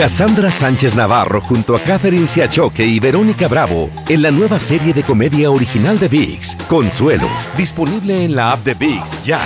Cassandra Sánchez Navarro junto a Catherine Siachoque y Verónica Bravo en la nueva serie de comedia original de VIX, Consuelo, disponible en la app de VIX ya.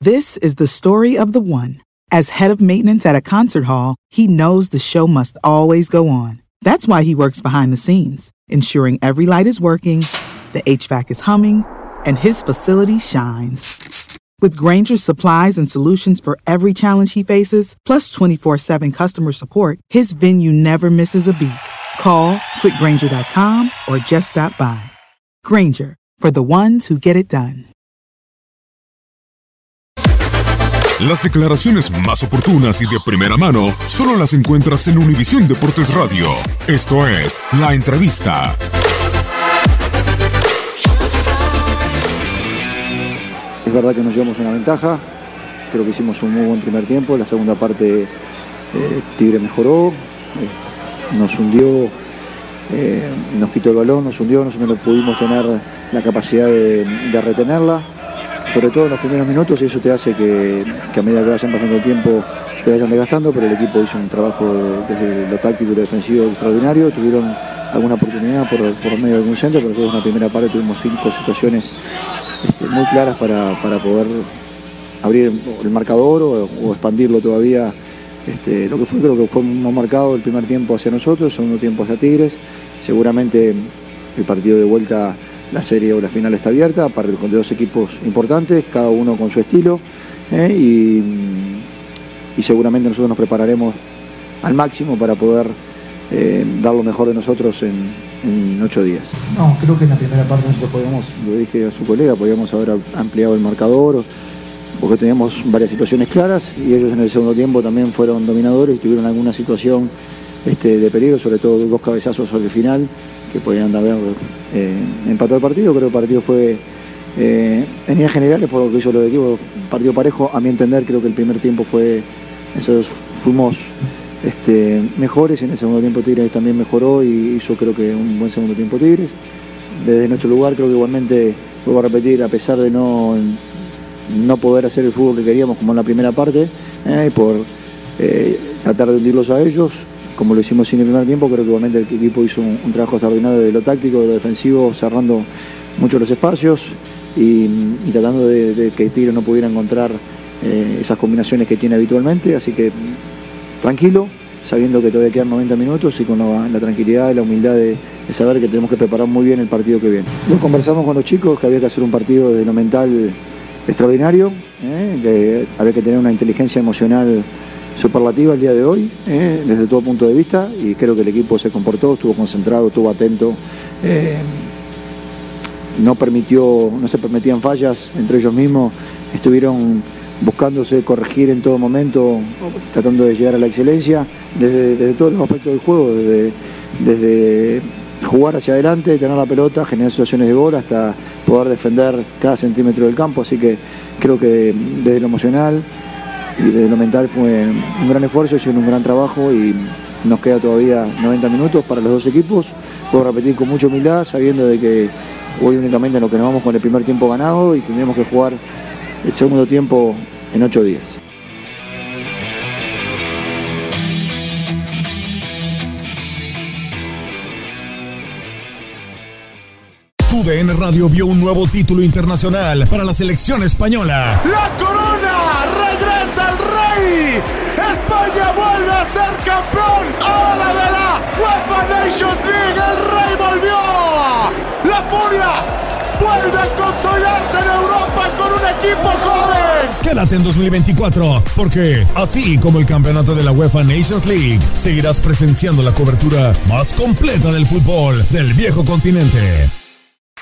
This is the story of the one. As head of maintenance at a concert hall, he knows the show must always go on. That's why he works behind the scenes, ensuring every light is working, the HVAC is humming, and his facility shines. With Granger's supplies and solutions for every challenge he faces, plus 24 7 customer support, his venue never misses a beat. Call quickgranger.com or just stop by. Granger, for the ones who get it done. Las declaraciones más oportunas y de primera mano solo las encuentras en Univisión Deportes Radio. Esto es La Entrevista. Verdad que nos llevamos una ventaja, creo que hicimos un muy buen primer tiempo, la segunda parte eh, Tigre mejoró, eh, nos hundió, eh, nos quitó el balón, nos hundió, no pudimos tener la capacidad de, retenerla, sobre todo en los primeros minutos y eso te hace que, a medida que vayan pasando el tiempo te vayan desgastando, pero el equipo hizo un trabajo de- desde lo táctico y lo defensivo extraordinario, tuvieron alguna oportunidad por, por medio de algún centro, pero en la primera parte tuvimos cinco situaciones este, muy claras para, para poder abrir el marcador o, expandirlo todavía. Este, lo que fue, creo que fue más marcado el primer tiempo hacia nosotros, el segundo tiempo hacia Tigres. Seguramente el partido de vuelta, la serie o la final está abierta, para con dos equipos importantes, cada uno con su estilo. ¿eh? Y, y seguramente nosotros nos prepararemos al máximo para poder eh, dar lo mejor de nosotros en, en ocho días. No, creo que en la primera parte nosotros podíamos, lo dije a su colega, podíamos haber ampliado el marcador, porque teníamos varias situaciones claras y ellos en el segundo tiempo también fueron dominadores y tuvieron alguna situación este, de peligro, sobre todo dos cabezazos sobre el final que podían haber eh, empatado el partido. Creo que el partido fue, eh, en líneas generales, por lo que hizo los equipos, partido parejo. A mi entender, creo que el primer tiempo fue, nosotros fuimos este, mejores, en el segundo tiempo Tigres también mejoró y hizo creo que un buen segundo tiempo Tigres. Desde nuestro lugar creo que igualmente, vuelvo a repetir, a pesar de no, no poder hacer el fútbol que queríamos como en la primera parte, eh, por eh, tratar de hundirlos a ellos, como lo hicimos en el primer tiempo, creo que igualmente el equipo hizo un, trabajo extraordinario de lo táctico, de lo defensivo, cerrando mucho los espacios y, tratando de, que Tigre no pudiera encontrar eh, esas combinaciones que tiene habitualmente, así que tranquilo, sabiendo que todavía quedan 90 minutos y con la, tranquilidad y la humildad de, saber que tenemos que preparar muy bien el partido que viene. Luego conversamos con los chicos que había que hacer un partido de lo mental extraordinario, ¿eh? que había que tener una inteligencia emocional superlativa el día de hoy, ¿eh? desde todo punto de vista, y creo que el equipo se comportó, estuvo concentrado, estuvo atento. eh, no permitió, no se permitían fallas entre ellos mismos, estuvieron buscándose corregir en todo momento, tratando de llegar a la excelencia, desde, todos los aspectos del juego, desde, desde jugar hacia adelante, tener la pelota, generar situaciones de gol, hasta poder defender cada centímetro del campo, así que creo que desde lo emocional y desde lo mental fue un gran esfuerzo, hicieron un gran trabajo y nos queda todavía 90 minutos para los dos equipos, puedo repetir con mucha humildad, sabiendo de que hoy únicamente lo que nos vamos con el primer tiempo ganado y tendremos que jugar el segundo tiempo en ocho días. TUDN Radio vio un nuevo título internacional para la selección española. ¡La corona! ¡Regresa el rey! ¡España vuelve a ser campeón! ¡Ahora de la UEFA Nations League! ¡El rey volvió! ¡La furia! ¡Vuelve a en Europa con un equipo joven! Quédate en 2024, porque así como el campeonato de la UEFA Nations League, seguirás presenciando la cobertura más completa del fútbol del viejo continente.